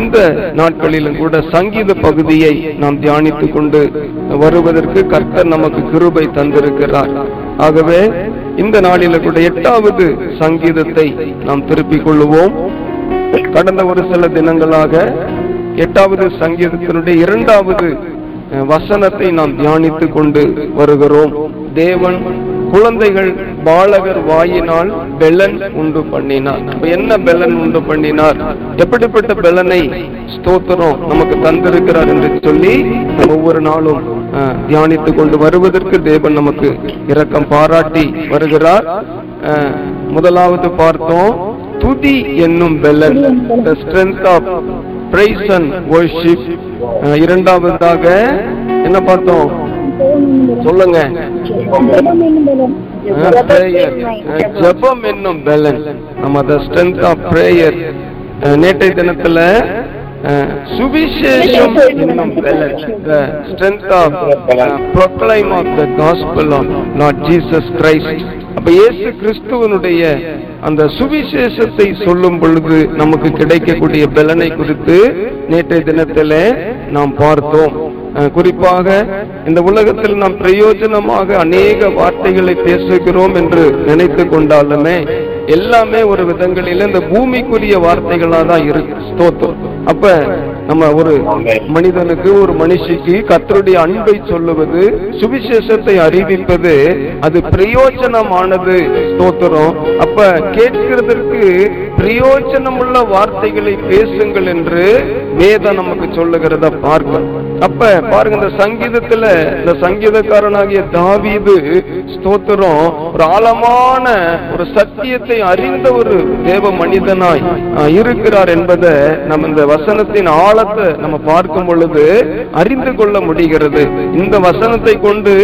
இந்த நாட்களிலும் கூட சங்கீத பகுதியை நாம் தியானித்துக் கொண்டு வருவதற்கு கர்த்தர் நமக்கு கிருபை தந்திருக்கிறார். ஆகவே இந்த நாளில கூட எட்டாவது சங்கீதத்தை நாம் திருப்பிக் கொள்ளுவோம். கடந்த ஒரு சில தினங்களாக எட்டாவது சங்கீதத்தினுடைய இரண்டாவது வசனத்தை நாம் தியானித்துக் கொண்டு வருகிறோம். தேவன் குழந்தைகள் பாலகர் வாயினால் பெலன் உண்டு பண்ணினார். என்ன பெலன் உண்டு பண்ணினார்? எப்படிப்பட்ட பெலனை ஸ்தோத்திரம் நமக்கு தந்திருக்கிறார் என்று சொல்லி ஒவ்வொரு நாளும் அஹ், தியானித்துக் கொண்டு வருவதற்கு தேவன் நமக்கு இரக்கம் பாராட்டி வருகிறார். முதலாவது பார்த்தோம். துதி என்னும் பெலன் the strength of praise and worship இரண்டாவதாக என்ன பார்த்தோம்? சொல்லுங்க. ஜெபம் என்னும் பெலன் நம்ம த ஸ்ட்ரென்த் ஆஃப் பிரேயர் நேற்றைய தினத்துல சுவிசேஷம் என்னும் பெலன் the strength of proclaim of the gospel of not Jesus Christ அப்ப இயேசு கிறிஸ்துவனுடைய அந்த சுவிசேஷத்தை சொல்லும் பொழுது நமக்கு கிடைக்கக்கூடிய பலனை குறித்து நேற்றைய தினத்திலே நாம் பார்த்தோம். குறிப்பாக இந்த உலகத்தில் நாம் பிரயோஜனமாக அநேக வார்த்தைகளை பேசுகிறோம் என்று நினைத்து கொண்டாலுமே எல்லாமே ஒரு விதங்களில் இந்த பூமிக்குரிய வார்த்தைகளா தான் இருக்கு ஸ்தோத்திரம். அப்ப நம்ம ஒரு மனிதனுக்கு ஒரு மனுஷிக்கு கத்தருடைய அன்பை சொல்லுவது சுவிசேஷத்தை அறிவிப்பது அது பிரயோஜனமானது ஸ்தோத்திரம். அப்ப கேட்கிறதற்கு பிரயோஜனமுள்ள வார்த்தைகளை பேசுங்கள் என்று வேதம் நமக்கு சொல்லுகிறத பார்க்கணும். அப்ப பாருங்க இந்த சங்கீதத்துல இந்த சங்கீதக்காரனாகிய தாவீது ஸ்தோத்திரம். ஒரு ஆழமான ஒரு சத்தியத்தை அறிந்த ஒரு தேவ மனிதனாய் இருக்கிறார் என்பதை நம்ம இந்த வசனத்தின் ஆழத்தை நம்ம பார்க்கும் பொழுது அறிந்து கொள்ள முடிகிறது. இந்த வசனத்தை கொண்டு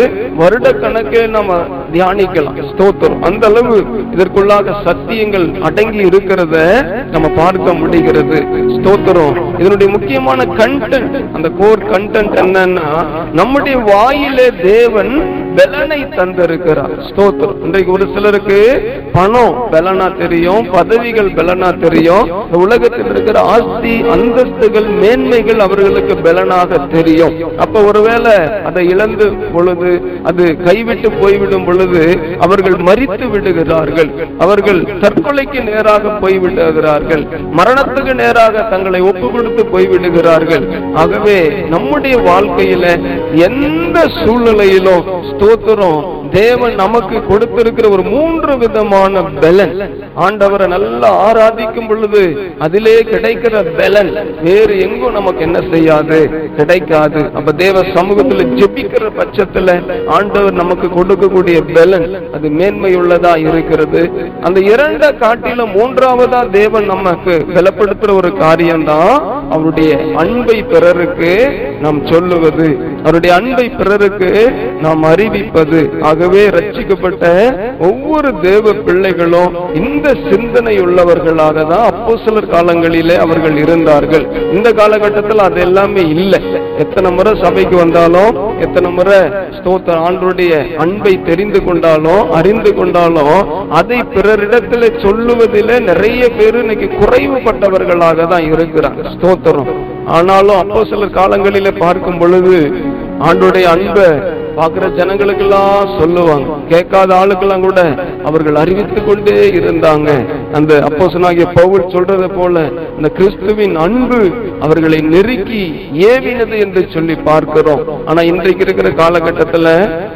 வருட கணக்கில் நம்ம தியானிக்கலாம். ஸ்தோத்திரம். அந்த அளவு இதற்குள்ளாக சத்தியங்கள் அடங்கி இருக்கிறத நம்ம பார்க்க முடிகிறது. ஸ்தோத்திரம். இதனுடைய முக்கியமான கண்டென்ட் அந்த கோர் கண்டென்ட் என்னன்னா நம்முடைய வாயிலே தேவன் பலனை தந்திருக்கிறார். ஸ்தோத்திரம். இன்றைக்கு ஒரு சிலருக்கு பணம் பலனா தெரியும் பதவிகள் பலனா தெரியும். உலகத்தில் இருக்கிற ஆஸ்தி அந்தஸ்துகள் மேன்மைகள் அவர்களுக்கு பலனாக தெரியும். அப்ப ஒருவேளை அதை இழந்து பொழுது அது கைவிட்டு போய்விடும் பொழுது அவர்கள் மறித்து விடுகிறார்கள். அவர்கள் தற்கொலைக்கு நேராக போய்விடுகிறார்கள். மரணத்துக்கு நேராக தங்களை ஒப்பு கொடுத்து போய்விடுகிறார்கள். ஆகவே நம்முடைய வாழ்க்கையில எந்த சூழ்நிலையிலும் ஸ்தோத்திரம். தேவன் நமக்கு கொடுத்திருக்கிற ஒரு மூன்று விதமான பலன். ஆண்டவரை நல்லா ஆராதிக்கும் பொழுது அதிலே கிடைக்கிற பலன் வேறு எங்கும் நமக்கு என்ன செய்யாது? கிடைக்காது. அப்ப தேவ சமூகத்துல ஜெபிக்கிற பட்சத்துல ஆண்டவர் நமக்கு கொடுக்கக்கூடிய பலன் அது மேன்மையுள்ளதா இருக்கிறது. அந்த இரண்ட காட்டில மூன்றாவதா தேவன் நமக்கு பலப்படுத்துற ஒரு காரியம்தான் அவருடைய அன்பை பிறருக்கு நாம் சொல்லுவது. அவருடைய அன்பை பிறருக்கு நாம் அறி அறிவிப்பது ஆகவே ரட்சிக்கப்பட்ட ஒவ்வொரு தேவ பிள்ளைகளும் இந்த சிந்தனை உள்ளவர்களாக தான் அப்போ சிலர் காலங்களிலே அவர்கள் இருந்தார்கள். இந்த காலகட்டத்தில் அது எல்லாமே இல்லை. எத்தனை முறை சபைக்கு வந்தாலும் எத்தனை முறை ஸ்தோத்திர ஆண்டருடைய அன்பை தெரிந்து கொண்டாலும் அறிந்து கொண்டாலும் அதை பிறரிடத்துல சொல்லுவதில நிறைய பேர் இன்னைக்கு குறைவுபட்டவர்களாக தான் இருக்கிறாங்க. ஸ்தோத்திரம். ஆனாலும் அப்போ சிலர் காலங்களில பார்க்கும் பொழுது ஆண்டுடைய அன்பை பார்க்கிற ஜனங்களுக்கெல்லாம் சொல்லுவாங்க. கேட்காத ஆளுக்கெல்லாம் கூட அவர்கள் அறிவித்துக் கொண்டே இருந்தாங்க. அந்த அப்போசனாகிய பவுல் சொல்றத போல அந்த கிறிஸ்துவின் அன்பு அவர்களை நெருக்கி ஏவினது என்று சொல்லி பார்க்கிறோம். ஆனா இன்றைக்கு இருக்கிற காலகட்டத்துல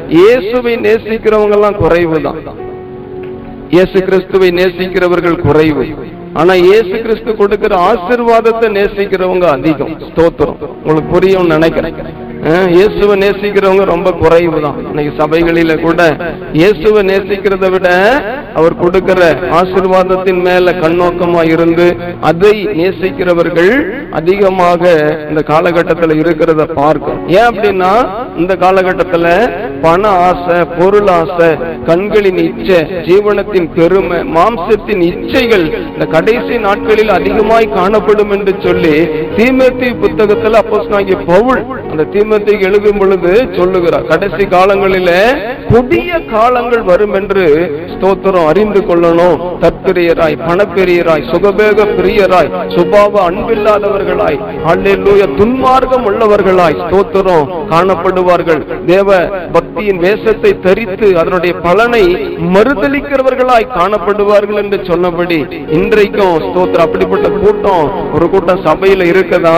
இயேசுவை நேசிக்கிறவங்க எல்லாம் குறைவுதான். இயேசு கிறிஸ்துவை நேசிக்கிறவர்கள் குறைவு. ஆனா இயேசு கிறிஸ்து கொடுக்கிற ஆசிர்வாதத்தை நேசிக்கிறவங்க அதிகம். ஸ்தோத்திரம். உங்களுக்கு புரியும் நினைக்கிறேன். இயேசுவை நேசிக்கிறவங்க ரொம்ப குறைவு தான் இன்னைக்கு சபைகளில கூட இயேசுவை நேசிக்கிறத விட அவர் கொடுக்கிற ஆசீர்வாதத்தின் மேல கண்ணோக்கமா இருந்து அதை நேசிக்கிறவர்கள் அதிகமாக இந்த காலகட்டத்தில் இருக்கிறத பார்க்கும் ஏன் அப்படின்னா இந்த காலகட்டத்துல பண ஆசை பொருள் ஆசை கண்களின் இச்சை ஜீவனத்தின் பெருமை மாம்சத்தின் இச்சைகள் இந்த கடைசி நாட்களில் அதிகமாய் காணப்படும் என்று சொல்லி தீமத்தி புத்தகத்துல அப்போஸ்தலனாகிய பவுல் அந்த தீமத்தை எழுதும் பொழுது சொல்லுகிறார். கடைசி காலங்களில கொடிய காலங்கள் வரும் என்று ஸ்தோத்திரம் அறிந்து கொள்ளணும். தற்பிரியராய் பணப்பிரியராய் சுகபேக பிரியராய் சுபாவ அன்பில்லாதவர்களாய் அல்லூய துன்மார்க்கம் உள்ளவர்களாய் ஸ்தோத்திரம் காணப்படுவார்கள். தேவ பக்தியின் வேஷத்தை தரித்து அதனுடைய பலனை மறுதளிக்கிறவர்களாய் காணப்படுவார்கள் என்று சொன்னபடி இன்றைக்கும் ஸ்தோத்திரம். அப்படிப்பட்ட கூட்டம் ஒரு கூட்டம் சபையில இருக்கதா?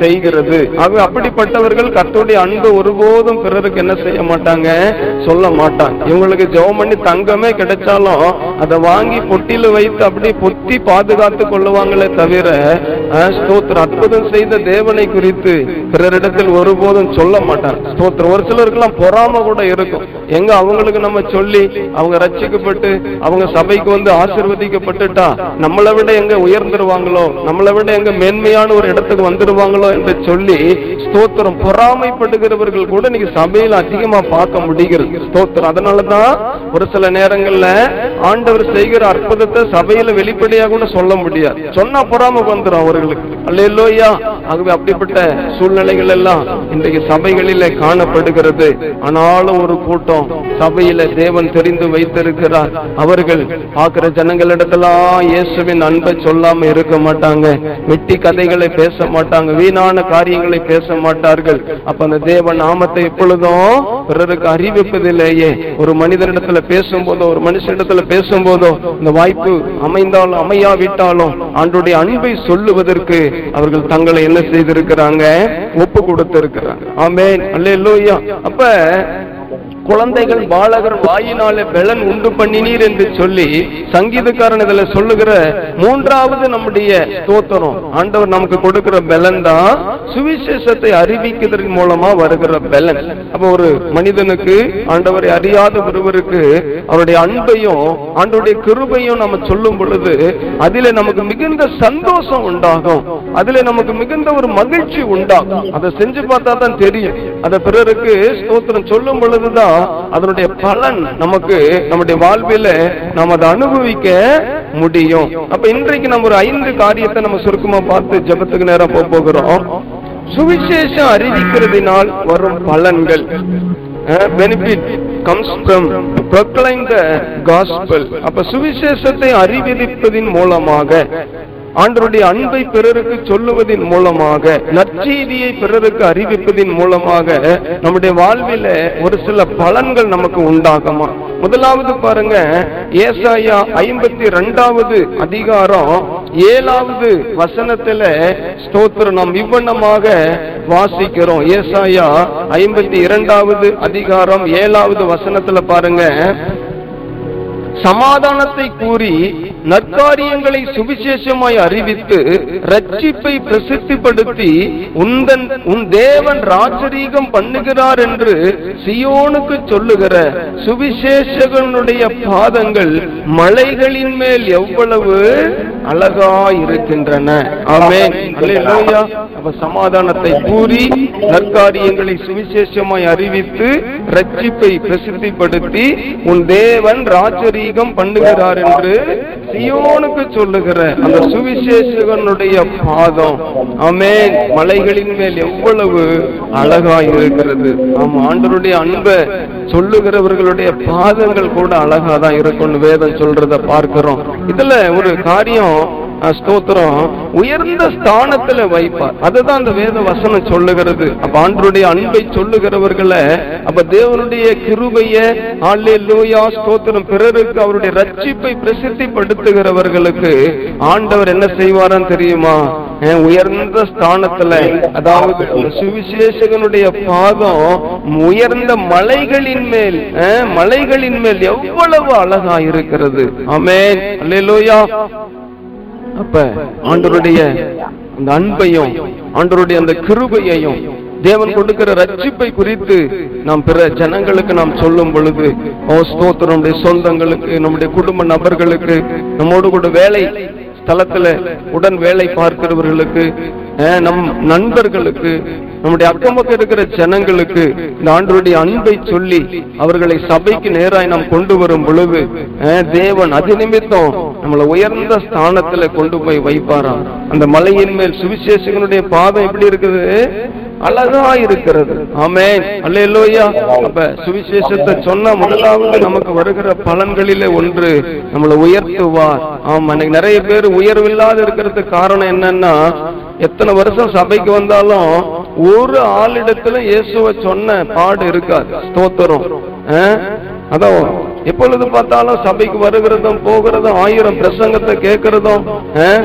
செய்கிறது. அது அப்படிப்பட்டவர்கள் கர்த்தருடைய அன்பு ஒருபோதும் பிறருக்கு என்ன செய்ய மாட்டாங்க? சொல்ல மாட்டாங்க. இவங்களுக்கு ஜெபம் பண்ணி தங்கமே கிடைச்சாலும் அதை வாங்கி பொட்டியில வைத்து அப்படியே பொத்தி பாதுகாத்து கொள்ளுவாங்களே தவிர அஹ், ஸ்தோத்திரம். அற்புதம் செய்த தேவனை குறித்து பிறரிடத்தில் ஒருபோதும் சொல்ல மாட்டாங்க. ஸ்தோத்திரம். ஒரு சிலருக்கெல்லாம் பொறாம கூட இருக்கும். எங்க அவங்களுக்கு நம்ம சொல்லி அவங்க ரட்சிக்கப்பட்டு அவங்க சபைக்கு வந்து ஆசிர்வதிக்கப்பட்டுட்டா நம்மளை விட எங்க உயர்ந்துருவாங்களோ நம்மளை விட எங்க மேன்மையான ஒரு இடத்துக்கு வந்துருவாங்களோ என்று சொல்லி ஸ்தோத்திரம். பொறாமைப்படுகிறவர்கள் கூட நீங்க சபையில அதிகமா பார்க்க முடிகிறது. ஸ்தோத்திரம். அதனாலதான் ஒரு சில நேரங்கள்ல ஆண்டவர் செய்கிற அற்புதத்தை சபையில வெளிப்படையாக கூட சொல்ல முடியாது. சொன்னா பொறாமை வந்துடும் அவர்களுக்கு. அல்லையா ஆகவே அப்படிப்பட்ட சூழ்நிலைகள் எல்லாம் இன்றைக்கு சபைகளிலே காணப்படுகிறது. ஆனாலும் ஒரு கூட்டம் சபையில தேவன் தெரிந்து வைத்திருக்கிறார். அவர்கள் பார்க்கிற ஜனங்களிடத்தெல்லாம் இயேசுவின் அன்பை சொல்லாம இருக்க மாட்டாங்க. வெட்டி கதைகளை பேச மாட்டாங்க. வீணான காரியங்களை பேச மாட்டார்கள். அப்ப அந்த தேவ நாமத்தை எப்பொழுதும் பிறருக்கு அறிவிப்பதிலேயே ஒரு மனிதனிடத்துல பேசும்போதோ ஒரு மனுஷனிடத்துல பேசும்போதோ இந்த வாய்ப்பு அமைந்தாலும் அமையாவிட்டாலும் ஆண்டுடைய அன்பை சொல்லுவதற்கு அவர்கள் தங்களை என்ன செய்திருக்கிறாங்க? ஒப்பு கொடுத்திருக்கிறாங்க. ஆமென். அல்ல அப்ப குழந்தைகள் பாலகர் வாயினாலே பெலன் உண்டு பண்ணினீர் என்று சொல்லி சங்கீதக்காரன் இதுல சொல்லுகிற மூன்றாவது நம்முடைய ஸ்தோத்திரம் ஆண்டவர் நமக்கு கொடுக்கிற பெலன் தான் சுவிசேஷத்தை அறிவிக்கிறதன் மூலமா வருகிற பெலன். அப்ப ஒரு மனிதனுக்கு ஆண்டவரை அறியாத ஒருவருக்கு அவருடைய அன்பையும் ஆண்டவருடைய கிருபையும் நம்ம சொல்லும் பொழுது அதுல நமக்கு மிகுந்த சந்தோஷம் உண்டாகும். அதுல நமக்கு மிகுந்த ஒரு மகிழ்ச்சி உண்டாகும். அதை செஞ்சு பார்த்தா தான் தெரியும். அதை பிறருக்கு ஸ்தோத்திரம் சொல்லும் பொழுதுதான் அதனுடைய பலன் நமக்கு நம்முடைய வாழ்வில நாம் அதை அனுபவிக்க முடியும். அப்ப இன்றைக்கு நம்ம ஒரு ஐந்து காரியத்தை நம்ம சுருக்கமா பார்த்து ஜெபத்துக்கு நேரம் போக போகிறோம். சுவிசேஷம் அறிவிக்கிறதுனால் வரும் பலன்கள். Benefit comes from proclaim the gospel அப்ப சுவிசேஷத்தை அறிவிப்பதின் மூலமாக ஆண்டருடைய அன்பை பிறருக்கு சொல்லுவதின் மூலமாக நற்செய்தியை பிறருக்கு அறிவிப்பதின் மூலமாக நம்முடைய வாழ்வில ஒரு சில பலன்கள் நமக்கு உண்டாகுமா? முதலாவது பாருங்க ஏசாயா ஐம்பத்தி ரெண்டாவது அதிகாரம் ஏழாவது வசனத்துல ஸ்தோத்திரம் நாம் இவ்வண்ணமாக வாசிக்கிறோம். ஏசாயா ஐம்பத்தி இரண்டாவது அதிகாரம் ஏழாவது வசனத்துல பாருங்க சமாதானத்தை கூறி நற்காரியங்களை சுவிசேஷமாய் அறிவித்து ரட்சிப்பை பிரசித்திப்படுத்தி உந்தன் உன் தேவன் ராஜரீகம் பண்ணுகிறார் என்று சியோனுக்கு சொல்லுகிற சுவிசேஷகனுடைய பாதங்கள் மலைகளின் மேல் எவ்வளவு? அழகா இருக்கின்றன. ஆமென். அப்ப சமாதானத்தை கூறி நற்காரியங்களை சுவிசேஷமாய் அறிவித்து ரட்சிப்பை பிரசித்திப்படுத்தி உன் தேவன் ராஜரீகம் பண்ணுகிறார் என்று சியோனுக்கு சொல்லுகிற அந்த சுவிசேஷகனுடைய பாதம். அமேன் மலைகளின் மேல் எவ்வளவு அழகா இருக்கிறது. ஆமா ஆண்டருடைய அன்பை சொல்லுகிறவர்களுடைய பாதங்கள் கூட அழகா தான் இருக்கும்னு வேதம் சொல்றத பார்க்கிறோம். இதுல ஒரு காரியம் ஸ்தோத்திரம். உயர்ந்த ஸ்தானத்துல வைப்பார். அதுதான் அந்த வேத வசனம் சொல்லுகிறது. அப்ப ஆண்டருடைய அன்பை சொல்லுகிறவர்களை அப்ப தேவனுடைய கிருபைய ஆலே ஸ்தோத்திரம். பிறருக்கு அவருடைய ரட்சிப்பை பிரசித்திப்படுத்துகிறவர்களுக்கு ஆண்டவர் என்ன செய்வாரான்னு தெரியுமா? உயர்ந்த ஸ்தானத்துல அதாவது சுவிசேஷகனுடைய பாதம் உயர்ந்த மலைகளின் மேல் மலைகளின் மேல் எவ்வளவு அழகா இருக்கிறது. அமேன் அல்லேலூயா அப்ப ஆண்டவருடைய அந்த அன்பையும் ஆண்டவருடைய அந்த கிருபையையும் தேவன் கொடுக்கிற ரட்சிப்பை குறித்து நாம் பிற ஜனங்களுக்கு நாம் சொல்லும் பொழுது ஓ ஸ்தோத்திரம் நம்முடைய சொந்தங்களுக்கு நம்முடைய குடும்ப நபர்களுக்கு நம்மோடு கூட வேலை தளத்துல உடன் வேலை பார்க்கிறவர்களுக்கு நம் நண்பர்களுக்கு நம்முடைய அக்கம் பக்கம் இருக்கிற ஜனங்களுக்கு இந்த ஆண்டவருடைய அன்பை சொல்லி அவர்களை சபைக்கு நேராய் நாம் கொண்டு வரும் பொழுது தேவன் அது நிமித்தம் நம்மளை உயர்ந்த ஸ்தானத்துல கொண்டு போய் வைப்பாராம். அந்த மலையின் மேல் சுவிசேஷகனுடைய பாதம் எப்படி இருக்குது? அழகா இருக்கிறது. ஆமே அல்லேலூயா. அப்ப சுவிசேஷத்தை சொன்னா முதலாவது நமக்கு வருகிற பலன்களிலே ஒன்று நம்மளை உயர்த்துவார். ஆமா இன்னைக்கு நிறைய பேர் உயர்வில்லாத இருக்கிறதுக்கு காரணம் என்னன்னா எத்தனை வருஷம் சபைக்கு வந்தாலும் ஒரு ஆளிடத்துல இயேசுவை சொன்ன பாடு இருக்காது. ஸ்தோத்திரம். அதான் எப்பொழுது பார்த்தாலும் சபைக்கு வருகிறதும் போகிறதும் ஆயிரம் பிரசங்கத்தை கேட்கறதும்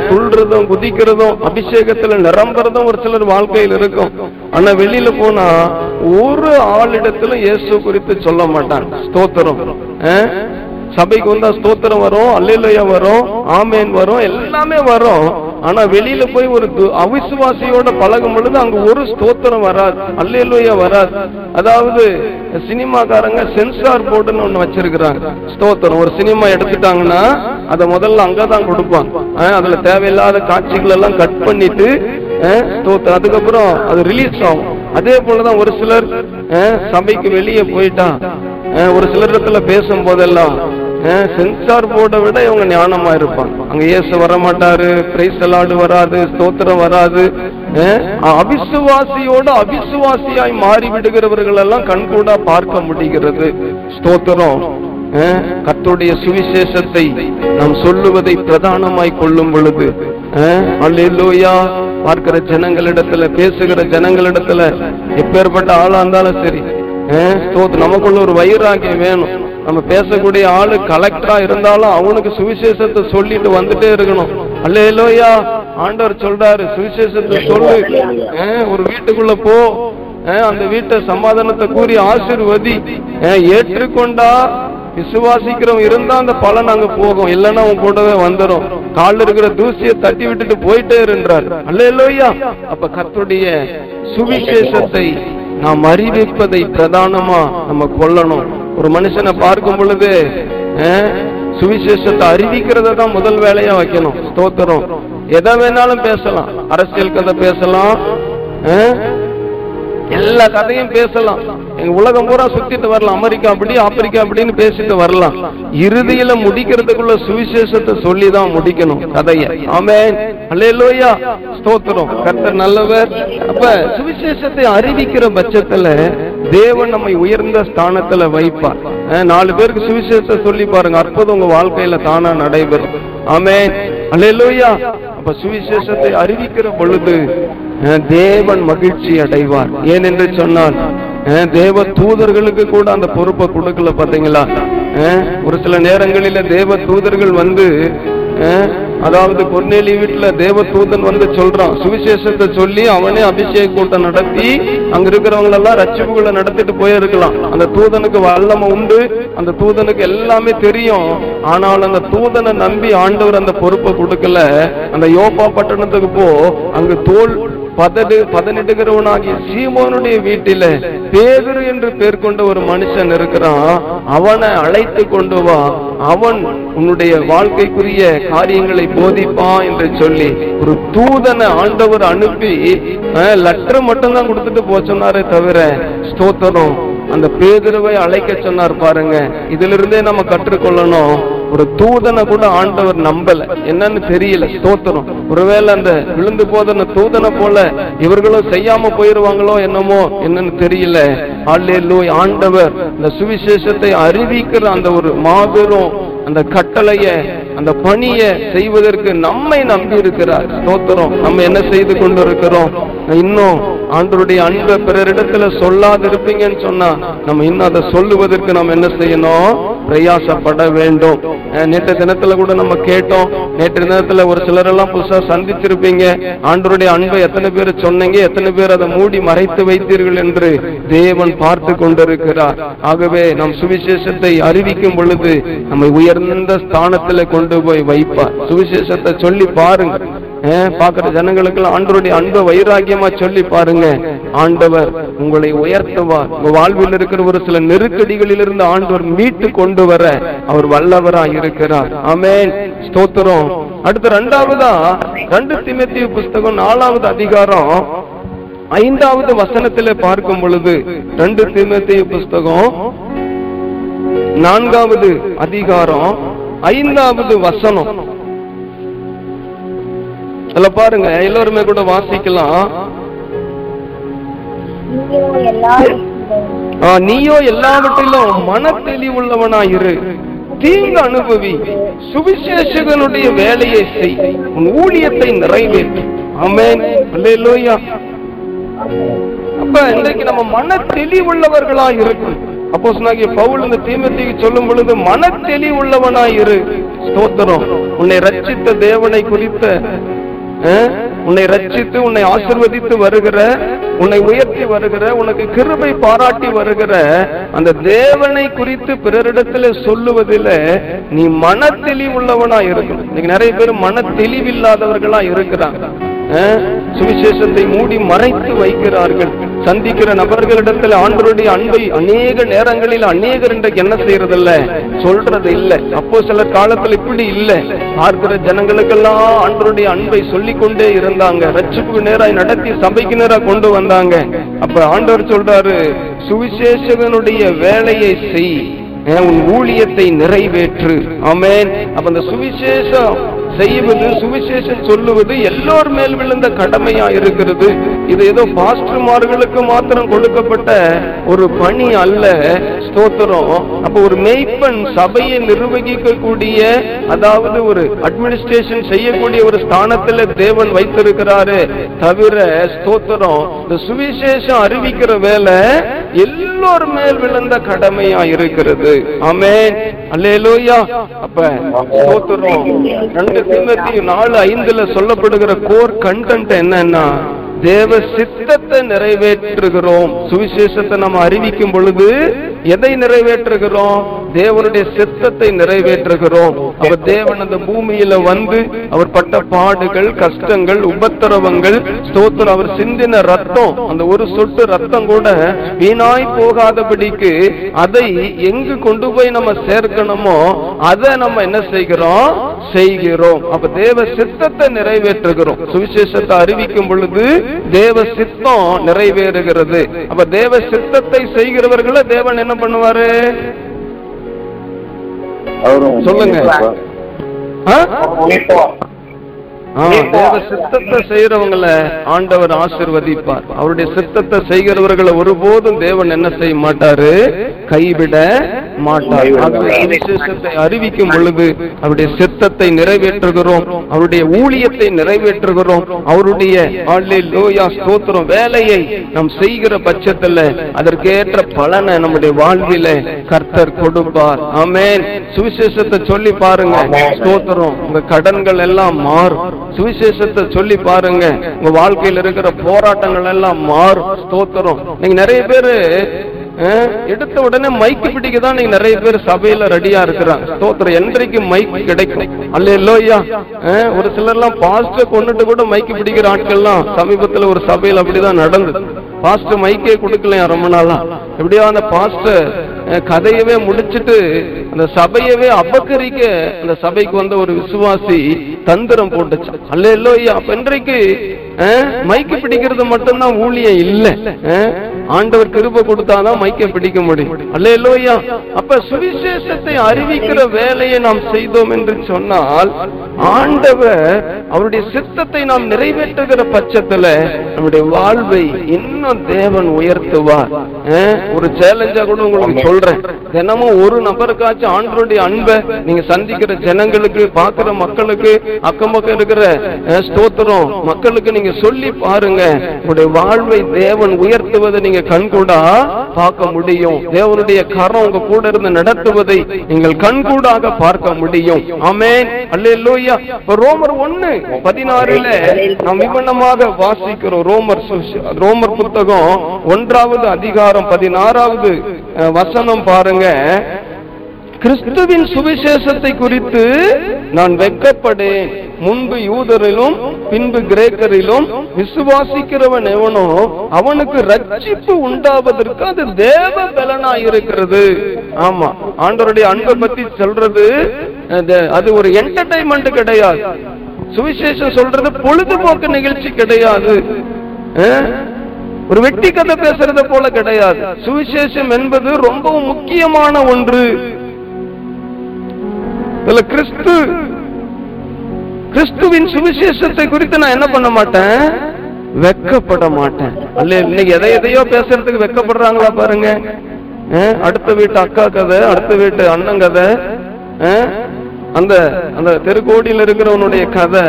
சொல்றதும் குதிக்கிறதும் அபிஷேகத்துல நிரம்புறதும் ஒரு சிலர் வாழ்க்கையில் இருக்கும். ஆனா வெளியில போனா ஒரு ஆளிடத்துல இயேசு குறித்து சொல்ல மாட்டான். ஸ்தோத்திரம். சபைக்கு வந்தா ஸ்தோத்திரம் வரும் அல்லையா வரும் ஆமேன் வரும் எல்லாமே வரும். ஆனா வெளியில போய் ஒரு து- அவிசுவாசியோட பழகும் பொழுது அங்க ஒரு ஸ்தோத்திரம் வராது அல்லையா வராது. அதாவது சினிமாக்காரங்க சென்சார் போர்டுன்னு ஒண்ணு வச்சிருக்கிறாங்க. ஸ்தோத்திரம். ஒரு சினிமா எடுத்துட்டாங்கன்னா அதை முதல்ல அங்கதான் கொடுப்பாங்க. அதுல தேவையில்லாத காட்சிகள் எல்லாம் கட் பண்ணிட்டு ஸ்தோத்திரம். அதுக்கப்புறம் அது ரிலீஸ் ஆகும். அதே போலதான் ஒரு சிலர் சபைக்கு வெளியே போயிட்டான். ஒரு ஒரு சிலரிடத்துல பேசும் போதெல்லாம் சென்சார் போர்டை விட இவங்க ஞானமா இருப்பாங்க. அங்க இயேசு வர மாட்டாரு பிரைஸ் அலாடு வராது ஸ்தோத்திரம் வராது. அவிசுவாசியோட அவிசுவாசியாய் மாறி விடுகிறவர்கள் எல்லாம் கண்கூடா பார்க்க முடிகிறது. ஸ்தோத்திரம். கத்துடைய சுவிசேஷத்தை நாம் சொல்லுவதை பிரதானமாய் கொள்ளும் பொழுது அல்லா பார்க்கிற ஜனங்களிடத்துல பேசுகிற ஜனங்களிடத்துல எப்பேற்பட்ட ஆளா இருந்தாலும் சரி நமக்குள்ள ஒரு வைராக்கியம் வேணும். நம்ம பேசக்கூடிய ஆளு கலெக்டரா இருந்தாலும் அவனுக்கு சுவிசேஷத்தை சொல்லிட்டு வந்துட்டே இருக்கணும். அல்லேலூயா ஆண்டவர் சொல்றாரு சுவிசேஷத்தை சொல்லு. ஒரு வீட்டுக்குள்ள போ. அந்த வீட்டை சமாதானத்தை கூறி ஆசிர்வதி. ஏற்றுக்கொண்டா விசுவாசிக்கிறவன் இருந்தா அந்த பலன் அங்க போகும். இல்லைன்னா உன் கூடவே வந்துடும் காலில் இருக்கிற தூசியை தட்டி விட்டுட்டு போயிட்டே இருந்தார் இல்லையா அப்ப கத்துடைய சுவிசேஷத்தை நாம் அறிவிப்பதை பிரதானமா நம்ம கொள்ளணும் ஒரு மனுஷனை பார்க்கும் பொழுது சுவிசேஷத்தை அறிவிக்கிறத தான் முதல் வேலையா வைக்கணும். ஸ்தோத்திரம். எதை வேணாலும் பேசலாம். அரசியல் கதை பேசலாம். எல்லா கதையும் பேசலாம். எங்க உலகம் பூரா சுத்திட்டு வரலாம். அமெரிக்கா அப்படி ஆப்பிரிக்கா அப்படின்னு பேசிட்டு வரலாம். இறுதியில முடிக்கிறதுக்குள்ள சுவிசேஷத்தை சொல்லி தான் முடிக்கணும் கதைய. ஆமென். அல்லையா ஸ்தோத்திரம். கர்த்தர் நல்லவர். அப்ப சுவிசேஷத்தை அறிவிக்கிற பட்சத்துல தேவன் நம்மை உயர்ந்த ஸ்தானத்துல வைப்பார். நாலு பேருக்கு சுவிசேஷத்தை சொல்லி பாருங்க. அற்புதம் உங்க வாழ்க்கையில தானா நடைபெறும். ஆமே அலையலோயா அப்ப சுவிசேஷத்தை அறிவிக்கிற பொழுது தேவன் மகிழ்ச்சி அடைவார். ஏனென்று சொன்னால் தேவ தூதர்களுக்கு கூட அந்த பொறுப்பை கொடுக்கல பாத்தீங்களா? ஒரு சில நேரங்களில தேவ தூதர்கள் வந்து அதாவது கொர்நேலி வீட்டுல தேவ தூதன் வந்து சொல்றான். சுவிசேஷத்தை சொல்லி அவனே அபிஷேக கூட்டம் நடத்தி அங்க இருக்கிறவங்க எல்லாம் ரட்சிப்புகளை நடத்திட்டு போயிருக்கலாம். அந்த தூதனுக்கு வல்லமை உண்டு. அந்த தூதனுக்கு எல்லாமே தெரியும். ஆனால் அந்த தூதனை நம்பி ஆண்டவர் அந்த பொறுப்பை கொடுக்கல. அந்த யோபா பட்டணத்துக்கு போ. அங்கு தோல் பதடு பதனிடுகிறவனாகிய சீமோனுடைய வீட்டில பேதுரு என்று பேர் கொண்ட ஒரு மனுஷன் இருக்கிறான். அவனை அழைத்து கொண்டு வா. அவன் உன்னுடைய வாழ்க்கைக்குரிய காரியங்களை போதிப்பான் என்று சொல்லி ஒரு தூதனை ஆண்டவர் அனுப்பி லெட்டர் மட்டும்தான் கொடுத்துட்டு போக சொன்னாரே தவிர ஸ்தோத்திரம். அந்த பேதுருவை அழைக்க சொன்னார் பாருங்க. இதுல இருந்தே நம்ம கற்றுக்கொள்ளணும். ஒரு தூதனை கூட ஆண்டவர் நம்பல. என்னன்னு தெரியல ஸ்தோத்திரம் ஒருவேளை அந்த விழுந்து போதன தூதனை போல இவர்களும் செய்யாம போயிருவாங்களோ என்னமோ என்னன்னு தெரியல. அல்லேலூய் ஆண்டவர் இந்த சுவிசேஷத்தை அறிவிக்கிற அந்த ஒரு மாபெரும் அந்த கட்டளைய அந்த பணியை செய்வதற்கு நம்மை நம்பி இருக்கிறார் ஸ்தோத்திரம் நம்ம என்ன செய்து கொண்டு இருக்கிறோம் இன்னும் ஆண்டருடைய அன்பை பிறரிடத்துல சொல்லாது இருப்பீங்கன்னு சொன்னா நம்ம இன்னும் அதை சொல்லுவதற்கு நம்ம என்ன செய்யணும்? பிரயாசப்பட வேண்டும். நேற்று தினத்துல கூட நம்ம கேட்டோம். நேற்று தினத்துல ஒரு சிலரெல்லாம் புதுசா சந்திச்சிருப்பீங்க. ஆண்டருடைய அன்பை எத்தனை பேர் சொன்னீங்க? எத்தனை பேர் அதை மூடி மறைத்து வைத்தீர்கள் என்று தேவன் பார்த்து கொண்டிருக்கிறார். ஆகவே நம் சுவிசேஷத்தை அறிவிக்கும் பொழுது நம்மை உயர்ந்த ஸ்தானத்துல கொண்டு கொண்டு போய் வைப்பார். சுவிசேஷத்தை சொல்லி பாருங்க. பாக்குற பார்க்கிற ஜனங்களுக்கெல்லாம் ஆண்டவருடைய அன்பை வைராக்கியமா சொல்லி பாருங்க. ஆண்டவர் உங்களை உயர்த்துவார். உங்க வாழ்வில் இருக்கிற ஒரு சில நெருக்கடிகளிலிருந்து ஆண்டவர் மீட்டு கொண்டு வர அவர் வல்லவரா இருக்கிறார். ஆமென். ஸ்தோத்திரம். அடுத்து ரெண்டாவதா? ரெண்டு திமேத்திய புஸ்தகம் நாலாவது அதிகாரம் ஐந்தாவது வசனத்துல பார்க்கும் பொழுது ரெண்டு திமேத்திய புஸ்தகம் நான்காவது அதிகாரம் ஐந்தாவது வசனம். அதுல பாருங்க எல்லாருமே கூட வாசிக்கலாம். நீயோ எல்லாவற்றிலும் மன தெளிவுள்ளவனாயிரு தீங்கு அனுபவி சுவிசேஷகனுடைய வேலையை செய். உன் ஊழியத்தை நிறைவேற்று. அமேன் அப்ப இன்றைக்கு நம்ம மன தெளிவுள்ளவர்களா இருக்கும் அப்போ சொன்னாங்க பவுல் இந்த தீமத்திக்கு சொல்லும் பொழுது மன தெளிவுள்ளவனாய் இரு ஸ்தோத்திரம். உன்னை ரச்சித்த தேவனை குறித்த உன்னை ரச்சித்து உன்னை ஆசிர்வதித்து வருகிற உன்னை உயர்த்தி வருகிற உனக்கு கிருபை பாராட்டி வருகிற அந்த தேவனை குறித்து பிறரிடத்துல சொல்லுவதில் நீ மன தெளிவுள்ளவனா இருக்கணும் இன்னைக்கு நிறைய பேர் மன தெளிவில்லாதவர்களா இருக்கிறாங்க சுவிசேஷத்தை மூடி மறைத்து வைக்கிறார்கள். சந்திக்கிற நபர்களிடத்தில் ஆண்டருடைய அன்பை அநேக நேரங்களில் அநேகர் இன்றைக்கு என்ன செய்யறதில்ல? சொல்றது இல்ல அப்போ சில காலத்துல இப்படி இல்ல. பார்க்கிற ஜனங்களுக்கெல்லாம் ஆண்டருடைய அன்பை சொல்லி கொண்டே இருந்தாங்க. ரட்சிப்புக்கு நேராய் நடத்தி சபைக்கு நேரா கொண்டு வந்தாங்க. அப்ப ஆண்டவர் சொல்றாரு சுவிசேஷகனுடைய வேலையை செய். உன் ஊழியத்தை நிறைவேற்று. அமேன் அப்ப அந்த சுவிசேஷம் செய்வது சுவிசேஷம் சொல்லுவது எல்லோர் மேல் விழுந்த கடமையா இருக்கிறது. இது ஏதோ பாஸ்டர்மார்களுக்கு மாத்திரம் கொடுக்கப்பட்ட ஒரு பணி அல்ல ஸ்தோத்திரம். அப்ப ஒரு மெய்ப்பன் சபையை நிர்வகிக்கக்கூடிய அதாவது ஒரு அட்மினிஸ்ட்ரேஷன் செய்யக்கூடிய ஒரு ஸ்தானத்துல தேவன் வைத்திருக்கிறாரு தவிர ஸ்தோத்திரம். இந்த சுவிசேஷம் அறிவிக்கிற வேலை எல்லோர் மேல் விழுந்த கடமையா இருக்கிறது. அமேன் அல்லேலோயா. அப்ப சோத்துறோம் ரெண்டு திமுத்தி நாலு ஐந்துல சொல்லப்படுகிற கோர் கண்டென்ட் என்னன்னா தேவ சித்தத்தை நிறைவேற்றுகிறோம். சுவிசேஷத்தை நம்ம அறிவிக்கும் பொழுது எதை நிறைவேற்றுகிறோம்? தேவனுடைய சித்தத்தை நிறைவேற்றுகிறோம். அவர் தேவன் அந்த பூமியில வந்து அவர் பட்ட பாடுகள் கஷ்டங்கள் உபத்திரவங்கள் ஸ்தோத்திரம் அவர் சிந்தின ரத்தம் அந்த ஒரு சொட்டு ரத்தம் கூட வீணாய் போகாதபடிக்கு அதை எங்கு கொண்டு போய் நம்ம சேர்க்கணுமோ அதை நம்ம என்ன செய்கிறோம்? செய்கிறோம். அப்ப தேவ சித்தத்தை நிறைவேற்றுகிறோம். சுவிசேஷத்தை அறிவிக்கும் பொழுது தேவ சித்தம் நிறைவேறுகிறது. அப்ப தேவ சித்தத்தை செய்கிறவர்களை தேவன் என்ன பண்ணுவாரு? சொல்லுங்க. தேவ சித்தத்தை செய்யறவங்கள ஆண்டவர் ஆசிர்வதிப்பார். அவருடைய சித்தத்தை செய்கிறவர்களை ஒருபோதும் தேவன் என்ன செய்ய மாட்டாரு? கைவிட மாட்டார். ஆகவே சுவிசேஷத்தை அறிவிக்கும் பொழுது அவருடைய சித்தத்தை நிறைவேற்றுகிறோம். அவருடைய ஊழியத்தை நிறைவேற்றுகிறோம். அவருடைய லோயா ஸ்தோத்திரம் வேலையை நாம் செய்கிற பட்சத்துல அதற்கேற்ற பலனை நம்முடைய வாழ்வில கர்த்தர் கொடுப்பார். ஆமென். சுவிசேஷத்தை சொல்லி பாருங்க. ஸ்தோத்திரம். உங்க கடன்கள் எல்லாம் மாறும். சுவிசேஷத்தை சொல்லி பாருங்க. உங்க வாழ்க்கையில் இருக்கிற போராட்டங்கள் எல்லாம் மாறும். ஸ்தோத்திரம். நீங்க நிறைய பேரு எடுத்த உடனே மைக் பிடிக்க தான் நீங்க நிறைய பேர் சபையில ரெடியா இருக்கிறாங்க. ஸ்தோத்திரம். என்றைக்கு மைக் கிடைக்கும். அல்ல இல்லையா ஒரு சிலர் எல்லாம் பாஸ்டர் கொண்டுட்டு கூட மைக் பிடிக்கிற ஆட்கள்லாம் சமீபத்துல ஒரு சபையில் அப்படிதான் நடந்தது. பாஸ்டர் மைக்கே கொடுக்கலையா ரொம்ப நாளா? எப்படியோ அந்த பாஸ்டர் கதையவே முடிச்சிட்டு அந்த சபையவே அபகரிக்க அந்த சபைக்கு வந்த ஒரு விசுவாசி தந்திரம் போட்டுச்சு. அல்ல இல்லையா அப்ப இன்றைக்கு மைக்கு பிடிக்கிறது மட்டும்தான் ஊழியம் இல்ல. ஆண்டவர் கிருபை கொடுத்தாதான் மைக்கை பிடிக்க முடியும். அல்ல இல்லையா அப்ப சுவிசேஷத்தை அறிவிக்கிற வேலையை நாம் செய்தோம் என்று சொன்னால் ஆண்டவர் அவருடைய சித்தத்தை நாம் நிறைவேற்றுகிற பட்சத்துல நம்முடைய வாழ்வை இன்னும் தேவன் உயர்த்துவார். ஒரு சேலஞ்சா கூட உங்களுக்கு சொல்றேன். தினமும் ஒரு நபருக்காச்சும் ஆண்டவருடைய அன்பை நீங்க சந்திக்கிற ஜனங்களுக்கு பார்க்கிற மக்களுக்கு அக்கம் பக்கம் இருக்கிற ஸ்தோத்திரம் மக்களுக்கு நீங்க நீங்க சொல்லி பாருங்க. உங்களுடைய வாழ்வை தேவன் உயர்த்துவதை நீங்க கண்கூடா பார்க்க முடியும். தேவனுடைய கரம் உங்க கூட இருந்து நடத்துவதை நீங்கள் கண்கூடாக பார்க்க முடியும். ஆமென். அல்லேலூயா. இப்ப ரோமர் ஒண்ணு பதினாறுல நாம் விவனமாக வாசிக்கிறோம். ரோமர் ரோமர் புத்தகம் ஒன்றாவது அதிகாரம் பதினாறாவது வசனம் பாருங்க. கிறிஸ்துவின் சுவிசேஷத்தை குறித்து நான் வெக்கப்படேன் முன்பு யூதரிலும் பின்பு கிரேக்கரிலும் விசுவாசிக்கிறவன் எவனோ அவனுக்கு ரட்சிப்பு உண்டாவதற்கு அது தேவ பலனா இருக்கிறது ஆமா ஆண்டவருடைய அன்பை பத்தி சொல்றது அது- ஒரு என்டர்டைன்மெண்ட் கிடையாது. சுவிசேஷம் சொல்றது பொழுதுபோக்கு நிகழ்ச்சி கிடையாது. ஒரு வெட்டி கதை பேசுறத போல கிடையாது. சுவிசேஷம் என்பது ரொம்பவும் முக்கியமான ஒன்று. இதுல கிறிஸ்து கிறிஸ்துவின் சுவிசேஷத்தை குறித்து நான் என்ன பண்ண மாட்டேன்? வெக்கப்பட மாட்டேன். அல்ல இன்னைக்கு எதை எதையோ பேசுறதுக்கு வெக்கப்படுறாங்களா பாருங்க. அடுத்த வீட்டு அக்கா கதை அடுத்த வீட்டு அண்ணன் கதை அந்த அந்த தெருக்கோடியில் இருக்கிறவனுடைய கதை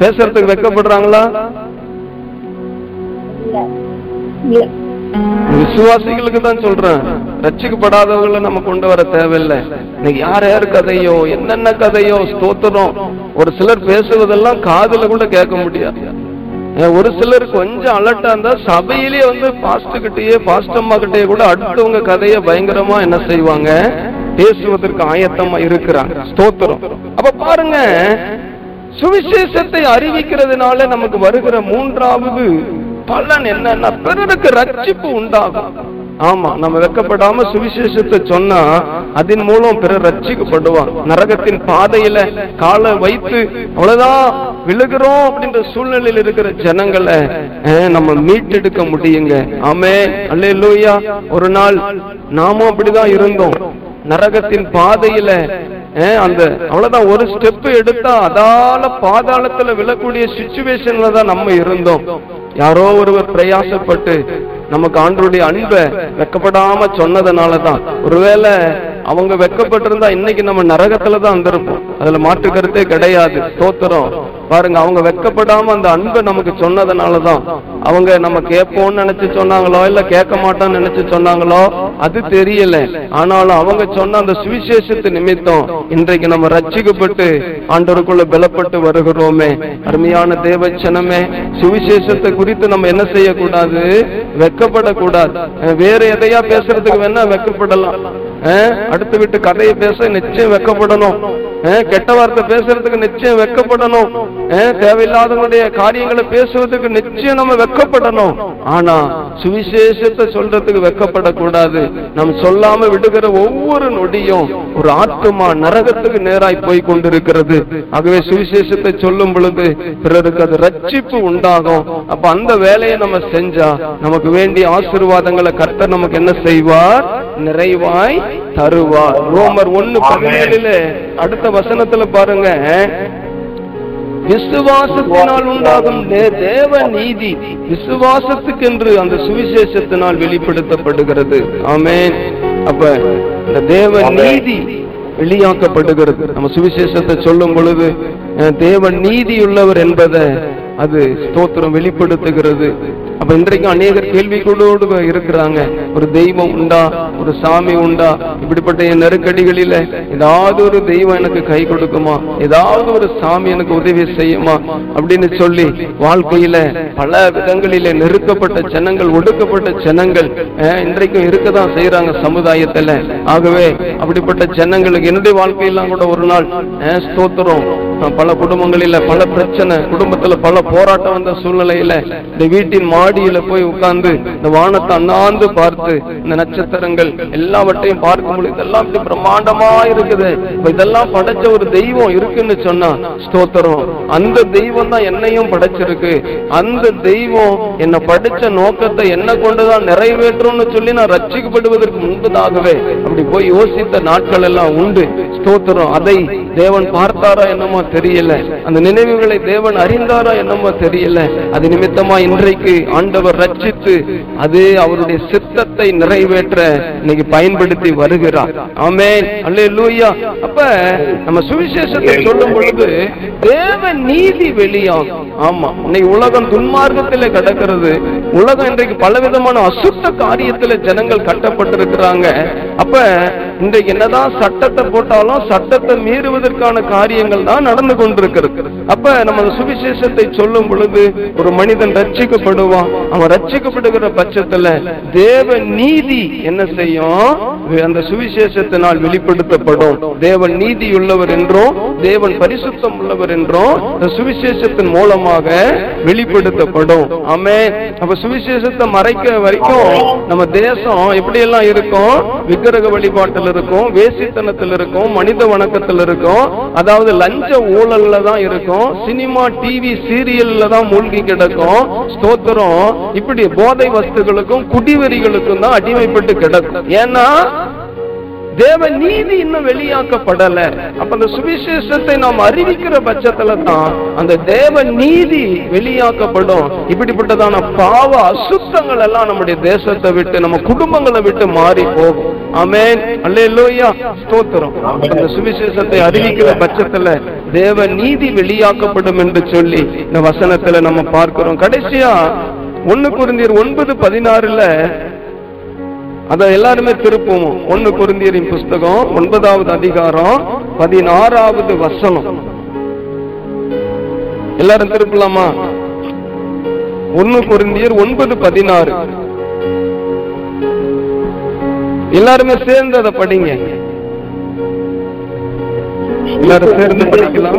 பேசுறதுக்கு வெக்கப்படுறாங்களா? விசுவாசிகளுக்கு தான் சொல்றேன். ரச்சிக்கப்படாதவர்களை நம்ம கொண்டு வர தேவையில்லை. இன்னைக்கு யார் யார் கதையோ என்னென்ன கதையோ ஸ்தோத்திரம். ஒரு சிலர் பேசுவதெல்லாம் காதுல கூட கேட்க முடியாது. ஒரு சிலர் கொஞ்சம் அலர்ட்டா இருந்தா சபையிலேயே வந்து பாஸ்ட் கிட்டயே பாஸ்டம்மா கிட்டயே கூட அடுத்தவங்க கதையை பயங்கரமா என்ன செய்வாங்க? பேசுவதற்கு ஆயத்தமா இருக்கிறாங்க. ஸ்தோத்திரம். அப்ப பாருங்க சுவிசேஷத்தை அறிவிக்கிறதுனால நமக்கு வருகிற மூன்றாவது பலன் என்னன்னா பிறருக்கு ரட்சிப்பு உண்டாகும். ஆமா நம்ம வெக்கப்படாம சுவிசேஷத்தை சொன்னா அதன் மூலம் பிறர் ரட்சிக்கப்படுவான் நரகத்தின் பாதையில காலை வைத்து அவ்வளவுதான் விழுகிறோம் அப்படின்ற சூழ்நிலையில் இருக்கிற ஜனங்களை நம்ம மீட்டெடுக்க முடியுங்க. ஆமே அல்லேலூயா. ஒரு நாள் நாமும் அப்படிதான் இருந்தோம். நரகத்தின் பாதையில அந்த அவ்வளவுதான் ஒரு ஸ்டெப் எடுத்தா அதால பாதாளத்துல விழக்கூடிய சுச்சுவேஷன்ல தான் நம்ம இருந்தோம். யாரோ ஒருவர் பிரயாசப்பட்டு நமக்கு ஆண்டருடைய அன்பை வெக்கப்படாம சொன்னதுனால தான் ஒருவேளை அவங்க வெக்கப்பட்டிருந்தா இன்னைக்கு நம்ம நரகத்துல தான் வந்திருப்போம். அதுல மாற்று கருத்தே கிடையாது. தோத்துறோம் பாருங்க அவங்க வெக்கப்படாம அந்த அன்பை நமக்கு சொன்னதுனால தான் அவங்க நம்ம கேட்போம்னு நினைச்சு சொன்னாங்களோ இல்ல கேட்க மாட்டோம்னு நினைச்சு சொன்னாங்களோ அது தெரியல. ஆனாலும் அவங்க சொன்ன அந்த சுவிசேஷத்து நிமித்தம் இன்றைக்கு நம்ம ரட்சிக்கப்பட்டு ஆண்டவருக்குள்ள பலப்பட்டு வருகிறோமே. அருமையான தேவச்சனமே சுவிசேஷத்தை குறித்து நம்ம என்ன செய்யக்கூடாது? வெக்கப்படக்கூடாது வேற எதையா பேசுறதுக்கு வேணா வெக்கப்படலாம் அடுத்து விட்டு கதையை பேச நிச்சயம் வெக்கப்படணும் கெட்ட வார்த்தை பேசுறதுக்கு நிச்சயம் வெக்கப்படணும். தேவையில்லாதவங்களுடைய காரியங்களை பேசுவதற்கு நிச்சயம் நம்ம வெக்கப்படணும். ஆனா சுவிசேஷத்தை சொல்றதுக்கு வெக்கப்படக்கூடாது. நம்ம சொல்லாம விடுகிற ஒவ்வொரு நொடியும் ஒரு ஆத்மா நரகத்துக்கு நேராய் போய் கொண்டிருக்கிறது. ஆகவே சுவிசேஷத்தை சொல்லும் பொழுது பிறருக்கு அது ரட்சிப்பு உண்டாகும். அப்ப அந்த வேலையை நம்ம செஞ்சா நமக்கு வேண்டிய ஆசீர்வாதங்களை கர்த்தர் நமக்கு என்ன செய்வார்? நிறைவாய் தருவார். ரோமர் ஒன்னு பதினேழுல அடுத்த வசனத்துல பாருங்க. விசுவாசத்தினால் உண்டாகும் தேவ நீதி விசுவாசத்துக்கென்று அந்த சுவிசேஷத்தினால் வெளிப்படுத்தப்படுகிறது. ஆமென். அப்ப இந்த தேவ நீதி வெளியாக்கப்படுகிறது. நம்ம சுவிசேஷத்தை சொல்லும் பொழுது தேவ நீதியுள்ளவர் என்பதை அது ஸ்தோத்திரம் வெளிப்படுத்துகிறது. அப்ப இன்றைக்கு அநேகர் கேள்விகளோடு இருக்கிறாங்க. ஒரு தெய்வம் உண்டா? ஒரு சாமி உண்டா? இப்படிப்பட்ட என் நெருக்கடிகளில ஏதாவது ஒரு தெய்வம் எனக்கு கை கொடுக்குமா? ஏதாவது ஒரு சாமி எனக்கு உதவி செய்யுமா? அப்படின்னு சொல்லி வாழ்க்கையில பல விதங்களில நெருக்கப்பட்ட ஜனங்கள் ஒடுக்கப்பட்ட ஜனங்கள் இன்றைக்கும் இருக்கதான் செய்யறாங்க சமுதாயத்துல. ஆகவே அப்படிப்பட்ட ஜனங்களுக்கு என்னுடைய வாழ்க்கையெல்லாம் கூட ஒரு நாள் ஸ்தோத்திரம். பல குடும்பங்களில பல பிரச்சனை குடும்பத்துல பல போராட்டம் வந்த சூழ்நிலையில இந்த வீட்டின் மாடியில போய் உட்கார்ந்து இந்த வானத்தை அண்ணாந்து பார்த்து இந்த நட்சத்திரங்கள் எல்லாவற்றையும் பார்க்க முடியும் இதெல்லாம் இப்படி பிரம்மாண்டமா இருக்குது. இதெல்லாம் படைச்ச ஒரு தெய்வம் இருக்குன்னு சொன்னா ஸ்தோத்திரம். அந்த தெய்வம் தான் என்னையும் படைச்சிருக்கு. அந்த தெய்வம் என்னை படைச்ச நோக்கத்தை என்ன கொண்டுதான் நிறைவேற்றும்னு சொல்லி நான் ரட்சிக்கப்படுவதற்கு முன்பதாகவே அப்படி போய் யோசித்த நாட்கள் எல்லாம் உண்டு. ஸ்தோத்திரம். அதை தேவன் பார்த்தாரா என்னமோ தெரியல. அந்த நினைவுகளை தேவன் அறிந்தாரா என்னமோ தெரியல. அது நிமித்தமா இன்றைக்கு ஆண்டவர் ரட்சித்து அது அவருடைய சித்தத்தை நிறைவேற்ற இன்னைக்கு பயன்படுத்தி வருகிறார். அல்லே லூயா அப்ப நம்ம சுவிசேஷத்தை சொல்லும் பொழுது தேவ நீதி வெளியாகும் ஆமா. இன்னைக்கு உலகம் துன்மார்க்கத்தில் கிடக்கிறது. உலகம் இன்றைக்கு பலவிதமான அசுத்த காரியத்துல ஜனங்கள் கட்டப்பட்டிருக்கிறாங்க. அப்ப இன்றைக்கு என்னதான் சட்டத்தை போட்டாலும் சட்டத்தை மீறுவதற்கான காரியங்கள் தான் நடந்து கொண்டிருக்கிறது. அப்ப நம்ம சுவிசேஷத்தை சொல்லும் பொழுது ஒரு மனிதன் ரட்சிக்கப்படுவான். அவன் ரட்சிக்கப்படுகிற பட்சத்துல தேவ நீதி என்ன செய்யும்? அந்த சுவிசேஷத்தினால் வெளிப்படுத்தப்படும். தேவன் நீதி உள்ளவர் என்றும் தேவன் பரிசுத்தம் உள்ளவர் என்றும் இந்த சுவிசேஷத்தின் மூலமாக வெளிப்படுத்தப்படும். ஆமே அப்ப சுவிசேஷத்தை மறைக்க வரைக்கும் நம்ம தேசம் எப்படி எல்லாம் இருக்கும்? விக்கிரக வழிபாட்டில் இருக்கும் வேசித்தனத்தில் இருக்கும் மனித வணக்கத்தில் இருக்கும். அதாவது லஞ்ச ஊழல்ல தான் இருக்கும். சினிமா டிவி சீரியல்ல தான் மூழ்கி கிடக்கும். ஸ்தோத்திரம். இப்படி போதை வஸ்துகளுக்கும் குடிவெறிகளுக்கும் தான் அடிமைப்பட்டு கிடக்கும். ஏன்னா தேவ நீதி இன்னும் வெளியாக்கப்படல. அப்ப அந்த சுவிசேஷத்தை நாம் அறிவிக்கிற பட்சத்துல தான் அந்த தேவ நீதி வெளியாக்கப்படும். இப்படிப்பட்டதான பாவ அசுத்தங்கள் எல்லாம் நம்முடைய தேசத்தை விட்டு நம்ம குடும்பங்களை விட்டு மாறி போகும். அல்லேலூயா. ஸ்தோத்திரம். அந்த சுவிசேஷத்தை அறிவிக்கிற பட்சத்துல தேவ நீதி வெளியாக்கப்படும் என்று சொல்லி இந்த வசனத்துல நம்ம பார்க்கிறோம். கடைசியா ஒன்னு குருந்தியர் ஒன்பது பதினாறுல அத எல்லாருமே திருப்புவோம். ஒன்னு குருந்தியரின் புஸ்தகம் ஒன்பதாவது அதிகாரம் பதினாறாவது வசனம். எல்லாரும் திருப்பலாமா? ஒன்னு குருந்தியர் ஒன்பது பதினாறு. எல்லாருமே சேர்ந்து அதை படிங்க. எல்லாரும் சேர்ந்து படிக்கலாம்.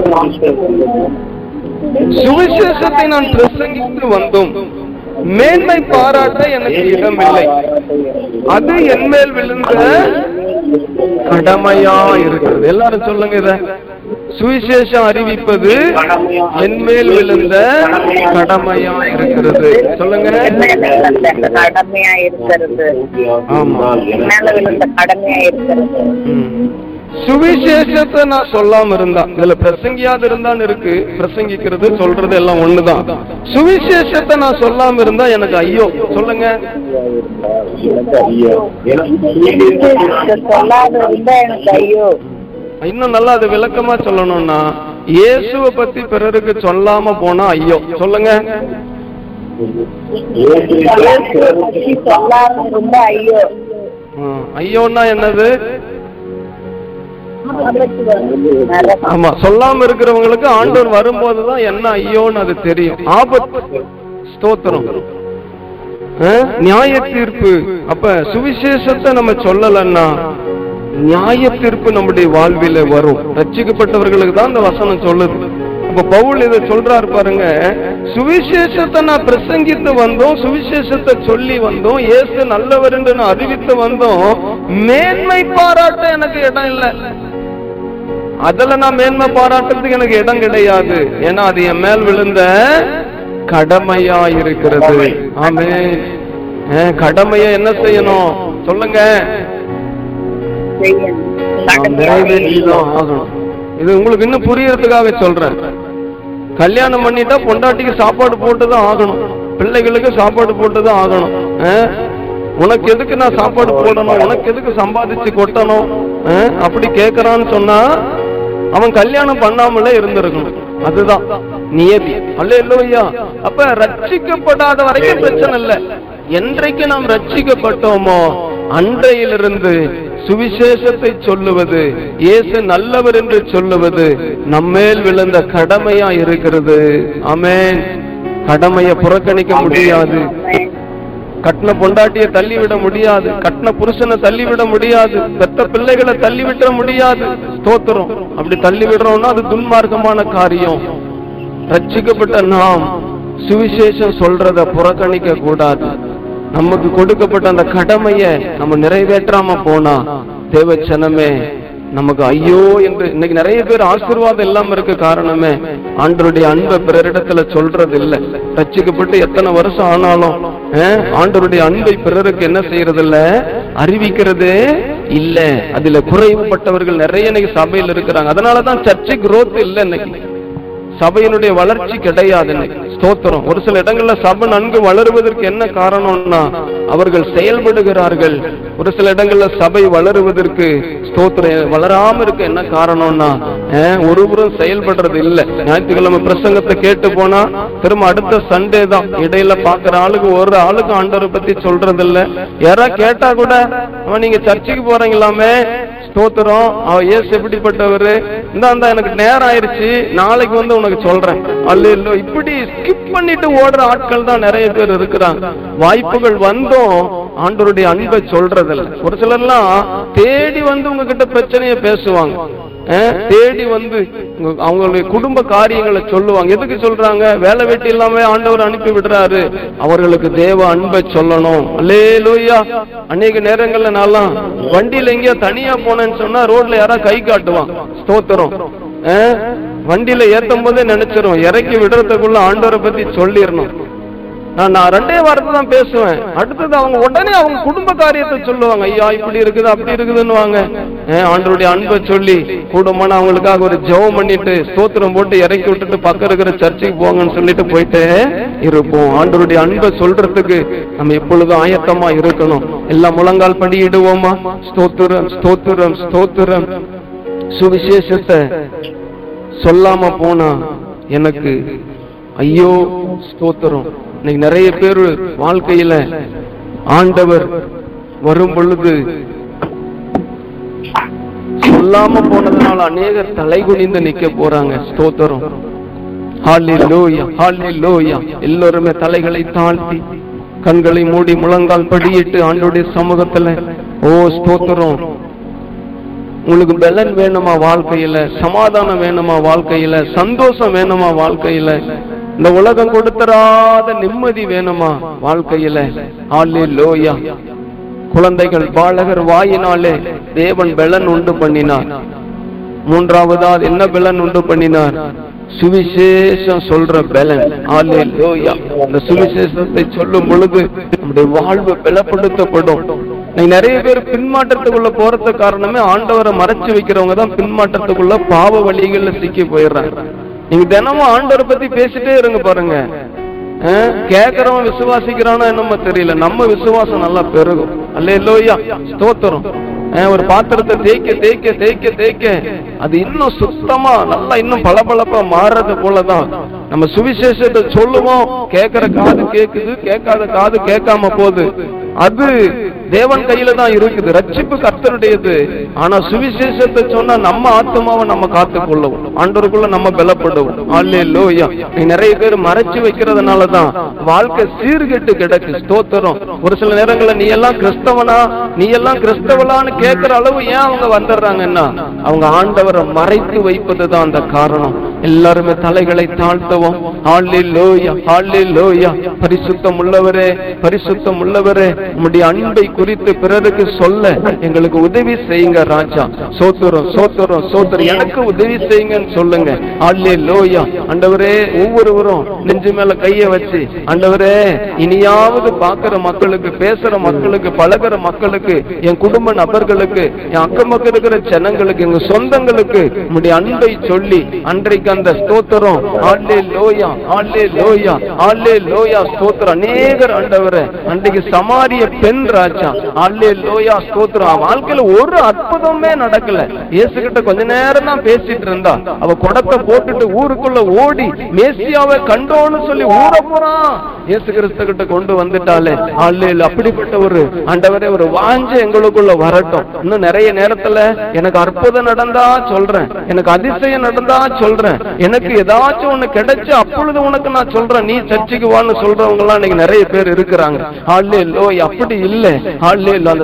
சுவிசேஷத்தை நான் பிரசங்கித்து வந்தோம். மேன்மை பாராட்ட எனக்கு இடமில்லை. அது என் மேல் விழுந்த கடமையா இருக்கிறது. எல்லாரும் சொல்லுங்க இத. சுவிசேஷம் அறிவிப்பது என்மேல் விழுந்த கடமையா இருக்கிறது. சொல்லுங்க. கடமையா இருக்கிறது ஆமா. விழுந்த கடமையா இருக்கிறது சுவிசேஷத்தை நான் சொல்லாம இருந்தா இதுல பிரசங்கியாது இருந்தான்னு இருக்கு. பிரசங்கிக்கிறது சொல்றது எல்லாம் ஒண்ணுதான். சுவிசேஷத்தை நான் சொல்லாம இருந்தா எனக்கு ஐயோ. சொல்லுங்க. சொல்லாத இருந்தா எனக்கு ஐயோ. இன்னும் நல்லா அது விளக்கமா சொல்லணும்னா இயேசுவை பத்தி பிறருக்கு சொல்லாம போனா ஐயோ சொல்லுங்க. ஐயோ ஐயோன்னா என்னது? ஆமா சொல்லாம இருக்கிறவங்களுக்கு ஆண்டவர் வரும்போதுதான் என்ன ஐயோன்னு அது தெரியும். ஆபத்து. ஸ்தோத்திரம். நியாய தீர்ப்பு அப்ப சுவிசேஷத்தை நம்ம சொல்லலன்னா நியாய தீர்ப்பு நம்முடைய வாழ்வில வரும். ரச்சிக்கப்பட்டவர்களுக்கு தான் இந்த வசனம் சொல்லுது. இப்ப பவுல் இதை சொல்றாரு பாருங்க சுவிசேஷத்தை நான் பிரசங்கித்து வந்தோம் சுவிசேஷத்தை சொல்லி வந்தோம் ஏசு நல்லவர் என்று நான் அறிவித்து வந்தோம். மேன்மை பாராட்ட எனக்கு இடம் இல்லை. அதுல நான் மேன்மை பாராட்டுறதுக்கு எனக்கு இடம் கிடையாது. ஏன்னா அது என் மேல் விழுந்த கடமையா இருக்கிறது. ஆமே கடமைய என்ன செய்யணும்? சொல்லுங்க. இது உங்களுக்கு இன்னும் புரியறதுக்காக சொல்றேன். கல்யாணம் பண்ணிட்டா பொண்டாட்டிக்கு சாப்பாடு போட்டுதான் ஆகணும். பிள்ளைகளுக்கு சாப்பாடு போட்டுதான் ஆகணும். உனக்கு எதுக்கு நான் சாப்பாடு போடணும்? உனக்கு எதுக்கு சம்பாதிச்சு கொட்டணும்? அப்படி கேக்குறான்னு சொன்னா அவன் கல்யாணம் பண்ணாமலே இருந்திருக்கணும். அதுதான் நியதி. அல்ல இல்லையா அப்ப ரட்சிக்கப்படாத வரைக்கும் பிரச்சனை இல்ல. என்றைக்கு நாம் ரட்சிக்கப்பட்டோமோ அன்றையிலிருந்து சுவிசேஷத்தை சொல்லுவது இயேசு நல்லவர் என்று சொல்லுவது நம்மேல் விழுந்த கடமையா இருக்கிறது. ஆமென். கடமையை புறக்கணிக்க முடியாது. கட்டின பொண்டாட்டிய தள்ளிவிட முடியாது. கட்டின புருஷனை தள்ளிவிட முடியாது. பெத்த பிள்ளைகளை தள்ளிவிட முடியாது. ஸ்தோத்திரம். அப்படி தள்ளி விடுறோம்னா அது துன்மார்க்கமான காரியம். ரட்சிக்கப்பட்ட நாம் சுவிசேஷம் சொல்றத புறக்கணிக்க கூடாது. நமக்கு கொடுக்கப்பட்ட அந்த கடமைய நம்ம நிறைவேற்றாம போனா தேவச்சனமே நமக்கு ஐயோ என்று இன்னைக்கு நிறைய பேர் ஆசீர்வாதம் இல்லாம இருக்க காரணமே ஆண்டருடைய அன்பை பிறரிடத்துல சொல்றது இல்ல ரச்சிக்கப்பட்டு எத்தனை வருஷம் ஆனாலும் ஆண்டருடைய அன்பை பிறருக்கு என்ன செய்யறது இல்ல அறிவிக்கிறதே இல்ல. அதுல குறைவுபட்டவர்கள் நிறைய இன்னைக்கு சபையில் இருக்கிறாங்க. அதனாலதான் சர்ச்சை குரோத் இல்ல இன்னைக்கு. சபையினுடைய வளர்ச்சி கிடையாது ஸ்தோத்திரம். ஒரு சில இடங்கள்ல சபை நன்கு வளருவதற்கு என்ன காரணம்னா அவர்கள் செயல்படுகிறார்கள். ஒரு சில இடங்கள்ல சபை வளருவதற்கு ஸ்தோத்திரம். வளராம இருக்க என்ன காரணம்னா ஒருவரும் செயல்படுறது இல்ல. ஞாயிற்றுக்கிழமை பிரசங்கத்தை கேட்டு போனா திரும்ப அடுத்த சண்டே தான். இடையில பாக்குற ஆளுக்கு ஒரு ஆளுக்கு ஆண்டவரை பத்தி சொல்றது இல்ல யாரா கேட்டா கூட அவன் நீங்க சர்ச்சுக்கு போறீங்களாமே? ஸ்தோத்திரம். அவ இயேசு எப்படிப்பட்டவரு? இந்த அந்த எனக்கு நேரம் ஆயிருச்சு நாளைக்கு வந்து உனக்கு சொல்றேன். அல்ல இப்படி ஸ்கிப் பண்ணிட்டு ஓடுற ஆட்கள் தான் நிறைய பேர் இருக்கிறாங்க. வாய்ப்புகள் வந்தும். ஆண்டோருடைய அன்பை சொல்றதில்ல. ஒரு சிலர்லாம் தேடி வந்து உங்ககிட்ட பிரச்சனையை பேசுவாங்க. தேடி வந்து அவங்களுடைய குடும்ப காரியங்களை சொல்லுவாங்க. எதுக்கு சொல்றாங்க? வேலை வெட்டி இல்லாம ஆண்டவர் அனுப்பி விடுறாரு. அவர்களுக்கு தேவ அன்பை சொல்லணும். அல்லே அல்லேலூயா. அநேக நேரங்கள்ல நான்லாம் வண்டியில எங்கேயோ தனியா போனேன்னு சொன்னா ரோட்ல யாராவது கை காட்டுவான். ஸ்தோத்திரம். வண்டியில ஏத்தும் போதே நினைச்சிரும். இறக்கி விடுறதுக்குள்ள ஆண்டவரை பத்தி சொல்லிடணும். நான் நான் ரெண்டே வாரத்தை தான் பேசுவேன். அடுத்தது அவங்க உடனே அவங்க குடும்ப காரியத்தை சொல்லுவாங்க. ஐயா இப்படி இருக்குது அப்படி இருக்குதுன்னுவாங்க. ஏன் ஆண்டருடைய அன்பை சொல்லி கூடுமான அவங்களுக்காக ஒரு ஜெபம் பண்ணிட்டு ஸ்தோத்திரம் போட்டு இறக்கி விட்டுட்டு பக்கம் இருக்கிற சர்ச்சுக்கு போங்கன்னு சொல்லிட்டு போயிட்டு இருப்போம். ஆண்டருடைய அன்பை சொல்றதுக்கு நம்ம எப்பொழுதும் ஆயத்தமா இருக்கணும். எல்லாம் முழங்கால் படியிடுவோமா ஸ்தோத்திரம் ஸ்தோத்திரம் ஸ்தோத்திரம். சுவிசேஷத்தை சொல்லாம போனா எனக்கு ஐயோ ஸ்தோத்திரம். இன்னைக்கு நிறைய பேர் வாழ்க்கையில ஆண்டவர் வரும் பொழுது சொல்லாம போனதுனால அநேகர் தலைகுனிந்து நிக்க போறாங்க. ஸ்தோத்திரம். எல்லோருமே தலைகளை தாழ்த்தி கண்களை மூடி முழங்கால் படியிட்டு ஆண்டோடைய சமூகத்துல ஓ ஸ்தோத்திரம். உங்களுக்கு பலன் வேணுமா வாழ்க்கையில? சமாதானம் வேணுமா வாழ்க்கையில? சந்தோஷம் வேணுமா வாழ்க்கையில? இந்த உலகம் கொடுத்தராத நிம்மதி வேணுமா வாழ்க்கையில? ஆலே லோயா குழந்தைகள் பாலகர் வாயினாலே தேவன் பெலன் உண்டு பண்ணினார். மூன்றாவதா என்ன பெலன் உண்டு பண்ணினார்? சுவிசேஷம் சொல்ற பலன். ஆலே லோயா அந்த சுவிசேஷத்தை சொல்லும் பொழுது நம்முடைய வாழ்வு பலப்படுத்தப்படும். நிறைய பேர் பின்மாற்றத்துக்குள்ள போறது காரணமே ஆண்டவரை மறைச்சு வைக்கிறவங்க தான் பின்மாற்றத்துக்குள்ள பாவ வழிகள்ல சிக்கி போயிடுறாங்க. நீங்க தினமும் ஆண்டவரை பத்தி பேசிட்டே இருங்க பாருங்க. அஹ், கேக்குறவன் விசுவாசிக்கிறானோ என்னமோ தெரியல. நம்ம விசுவாசம் நல்லா பெருகும். அல்ல இல்லையா ஸ்தோத்திரம் ஒரு பாத்திரத்தை தேய்க்க தேய்க்க தேய்க்க தேய்க்க. அது இன்னும் சுத்தமா நல்லா இன்னும் பளபளப்பா மாறுறது போலதான். நம்ம சுவிசேஷத்தை சொல்லுவோம். கேட்கிற காது கேக்குது கேட்காத காது கேட்காம போகுது. அது தேவன் கையில தான் இருக்குது. ரட்சிப்பு கர்த்தனுடையது ஆனா சுவிசேஷத்தை சொன்னா நம்ம ஆத்மாவை நம்ம காத்து கொள்ளவும். ஆண்டவருக்குள்ள நம்ம பலப்படுவோம். நீ நிறைய பேர் மறைச்சு வைக்கிறதுனால தான் வாழ்க்கை சீர்கெட்டு கிடக்கு. ஸ்தோத்திரம். ஒரு சில நேரங்கள்ல நீ எல்லாம் கிறிஸ்தவனா? நீ எல்லாம் கிறிஸ்தவனான்னு கேட்கிற அளவு ஏன் அவங்க வந்துடுறாங்கன்னா அவங்க ஆண்டவரை மறைத்து வைப்பது தான் அந்த காரணம். எல்லாருமே தலைகளை தாழ்த்தவும். ஆள்ளே லோயா ஆள்ளே லோயா பரிசுத்தம் உள்ளவரே பரிசுத்தம் உள்ளவரே. உம்முடைய அன்பை குறித்து பிறருக்கு சொல்ல எங்களுக்கு உதவி செய்யுங்க ராஜா. சோத்துரம் சோத்துரம் சோத்துரம். எனக்கு உதவி செய்யுங்கன்னு சொல்லுங்க. ஆள்லே லோயா ஆண்டவரே ஒவ்வொருவரும் நெஞ்சு மேல கைய வச்சு ஆண்டவரே இனியாவது பாக்குற மக்களுக்கு பேசுற மக்களுக்கு பழகுற மக்களுக்கு என் குடும்ப நபர்களுக்கு என் அக்கம் பக்கம் இருக்கிற ஜனங்களுக்கு எங்க சொந்தங்களுக்கு உடைய அன்பை சொல்லி அன்றைக்கு அந்த ஸ்தோத்திரம் ஆள்ளே லோயா ஆள்ளே லோயா ஆள்லே லோயா ஸ்தோத்திரம். அநேகர் ஆண்டவரே அன்றைக்கு சமாரிய பெண் ராஜா. ஆள்ளே ஸ்தோத்திரம். வாழ்க்கையில ஒரு அற்புதமே நடக்கல. இயேசு கிட்ட கொஞ்ச நேரம் தான் பேசிட்டு இருந்தா அவ குடத்தை போட்டுட்டு ஊருக்குள்ள ஓடி மேசியாவை கண்டோன்னு சொல்லி ஊற போறான். இயேசு கிறிஸ்து கிட்ட கொண்டு வந்துட்டாலே ஆள்ளேல் அப்படிப்பட்ட ஒரு ஆண்டவரே ஒரு வாஞ்ச எங்களுக்குள்ள வரட்டும். இன்னும் நிறைய நேரத்துல எனக்கு அற்புதம் நடந்தா சொல்றேன். எனக்கு அதிசயம் நடந்தா சொல்றேன். எனக்கு ஏதாச்சும் ஒண்ணு கிடைச்சு அப்பொழுது உனக்கு நான் சொல்றேன். நீ சர்ச்சைக்கு வான்னு சொல்றவங்க எல்லாம் இன்னைக்கு நிறைய பேர் இருக்கிறாங்க. ஆள்லே அப்படி இல்லை.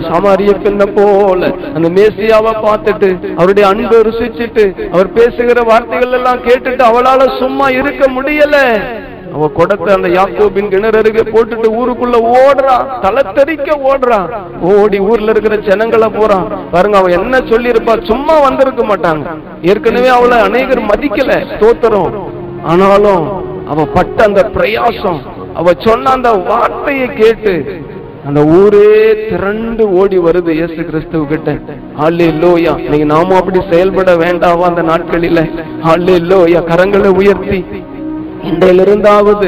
சமாரிய பெண்ணை போல அந்த மேசியாவை பார்த்துட்டு அவருடைய அன்பை ருசிச்சுட்டு அவர் பேசுகிற வார்த்தைகள் எல்லாம் கேட்டுட்டு அவளால சும்மா இருக்க முடியல. அவ குடத்தை அந்த யாக்கோபின் கிணறு அருகே போட்டுட்டு ஊருக்குள்ள ஓடுறா தலை ஓடுறான் ஓடி ஊர்ல இருக்கிற ஜனங்களை போறான் பாருங்க அவன் என்ன சொல்லியிருப்பா சும்மா வந்திருக்க மாட்டாங்க. ஏற்கனவே அவளை அநேகர் மதிக்கல தோத்துறோம் ஆனாலும் அவ பட்ட அந்த பிரயாசம் அவ சொன்ன அந்த வார்த்தையை கேட்டு அந்த ஊரே திரண்டு ஓடி வருது இயேசு கிறிஸ்துவ கிட்ட. ஹாலே லோயா நீங்க நாம அப்படி செயல்பட வேண்டாவா அந்த நாட்களில? ஹாலே லோயா கரங்களை உயர்த்தி. இன்றையிலிருந்தாவது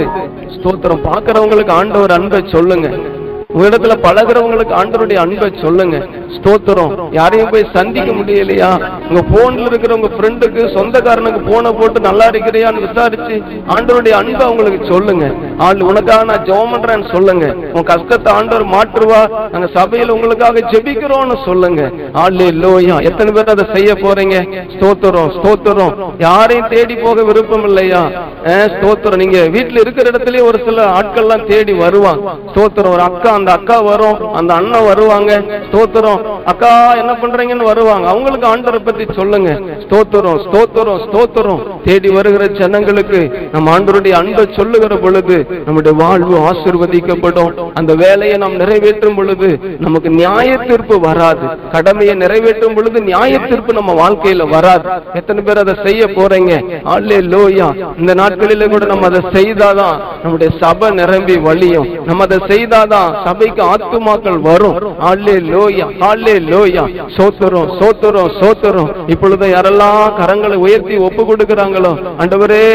ஸ்தோத்திரம். பாக்குறவங்களுக்கு ஆண்டவர் அன்பை சொல்லுங்க. உங்களிடத்துல பழகுறவங்களுக்கு ஆண்டவருடைய அன்பை சொல்லுங்க. ஸ்தோத்திரம். யாரையும் போய் சந்திக்க முடியலையா? உங்க போன்ல இருக்கிற உங்க ஃப்ரெண்டுக்கு சொந்தக்காரனுக்கு போனை போட்டு நல்லா இருக்கிறியான்னு விசாரிச்சு ஆண்டருடைய அன்பை அவங்களுக்கு சொல்லுங்க. ஆள் உனக்காக நான் ஜெபம் பண்றேன்னு சொல்லுங்க. உன் கஷ்டத்தை ஆண்டவர் மாற்றுவா நாங்க சபையில உங்களுக்காக ஜெபிக்கிறோம்னு சொல்லுங்க. ஆள் லோயா எத்தனை பேர் அதை செய்ய போறீங்க? ஸ்தோத்திரம் ஸ்தோத்திரம். யாரையும் தேடி போக விருப்பம் இல்லையா? ஸ்தோத்திரம். நீங்க வீட்டுல இருக்கிற இடத்துலயே ஒரு சில ஆட்கள்லாம் தேடி வருவான் ஸ்தோத்திரம். ஒரு அக்கா அந்த அக்கா வரும் அந்த அண்ணன் வருவாங்க ஸ்தோத்திரம். அக்கா என்ன பண்றீங்கன்னு வருவாங்க. அவங்களுக்கு ஆண்டரை பத்தி சொல்லுங்க. ஸ்தோத்திரம் ஸ்தோத்திரம் ஸ்தோத்திரம். தேடி வருகிற ஜனங்களுக்கு நம்ம ஆண்டருடைய அன்பை சொல்லுகிற பொழுது நம்முடைய வாழ்வு ஆசிர்வதிக்கப்படும். அந்த வேலையை நாம் நிறைவேற்றும் பொழுது நமக்கு நியாய தீர்ப்பு வராது. கடமையை நிறைவேற்றும் பொழுது நியாய தீர்ப்பு நம்ம வாழ்க்கையில வராது. எத்தனை பேர் அதை செய்ய போறீங்க? ஆளே லோயா இந்த நாட்களில கூட நம்ம அதை செய்தாதான் நம்முடைய சபை நிரம்பி வழியும். நம்ம அதை செய்தாதான் சபை சபைக்கு ஆத்துமாக்கள் வரும். ஆளே லோயா ஆளே லோயா சோத்துறோம் சோத்துறோம் சோத்துறோம். இப்பொழுது யாரெல்லாம் கரங்களை உயர்த்தி ஒப்பு கொடுக்கிறாங்களோ அண்டவரே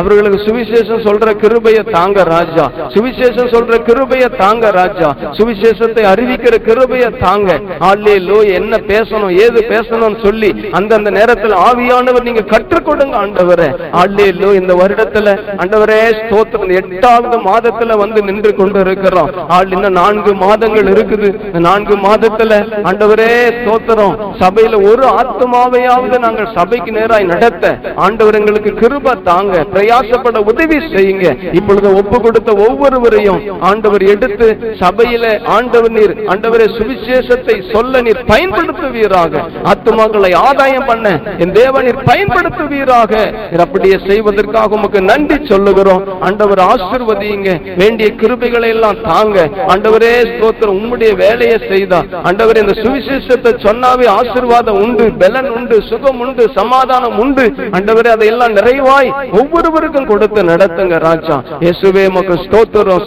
அவர்களுக்கு சுவிசேஷம் சொல்ற கிருபைய தாங்க ராஜா. சுவிசேஷம் சொல்ற கிருபைய தாங்க ராஜா. சுவிசேஷத்தை அறிவிக்கிற கிருபைய தாங்க. ஆளே லோ என்ன பேசணும் ஏது பேசணும்னு சொல்லி அந்தந்த நேரத்தில் ஆவியானவர் நீங்க கற்றுக்கொடுங்க ஆண்டவரே. ஆளே லோ இந்த வருடத்துல ஆண்டவரே ஸ்தோத்திரம். எட்டாவது மாதத்துல வந்து நின்று கொண்டு இருக்கிறோம் ஆள் இன்னும் நான்கு மாதங்கள் இருக்குது. இந்த நான்கு மாதத்துல ஆண்டவரே ஸ்தோத்திரம். சபையில ஒரு ஆத்மாவையாவது நாங்கள் சபைக்கு நேராய் நடத்த ஆண்டவர் எங்களுக்கு கிருப தாங்க பிரயாசப்பட உதவி செய்யுங்க. இப்பொழுது ஒப்பு கொடுத்த ஒவ்வொருவரையும் ஆண்டவர் எடுத்து சபையில ஆண்டவர் நீர் ஆண்டவரே சுவிசேஷத்தை சொல்ல நீர் பயன்படுத்துவீராக. ஆத்மாக்களை ஆதாயம் பண்ண என் தேவ நீர் பயன்படுத்துவீராக. அப்படியே செய்வதற்காக உமக்கு நன்றி சொல்லுகிறோம். ஆண்டவர் ஆசிர்வதிங்க வேண்டிய கிருபைகளை எல்லாம் தாங்க. ஆண்டவர் ஸ்தோத்திரம். உம்முடைய வேலையை செய்தா. ஆண்டவரே இந்த சுவிசேஷத்தை சொன்னாவே ஆசீர்வாதம் உண்டு பலன் உண்டு சுகம் உண்டு சமாதானம் உண்டு. ஆண்டவரே அதையெல்லாம் நிறைவாய் ஒவ்வொருவருக்கும் கொடுத்து நடத்துங்க ராஜா. இயேசுவே மக்கள் ஸ்தோத்திரம்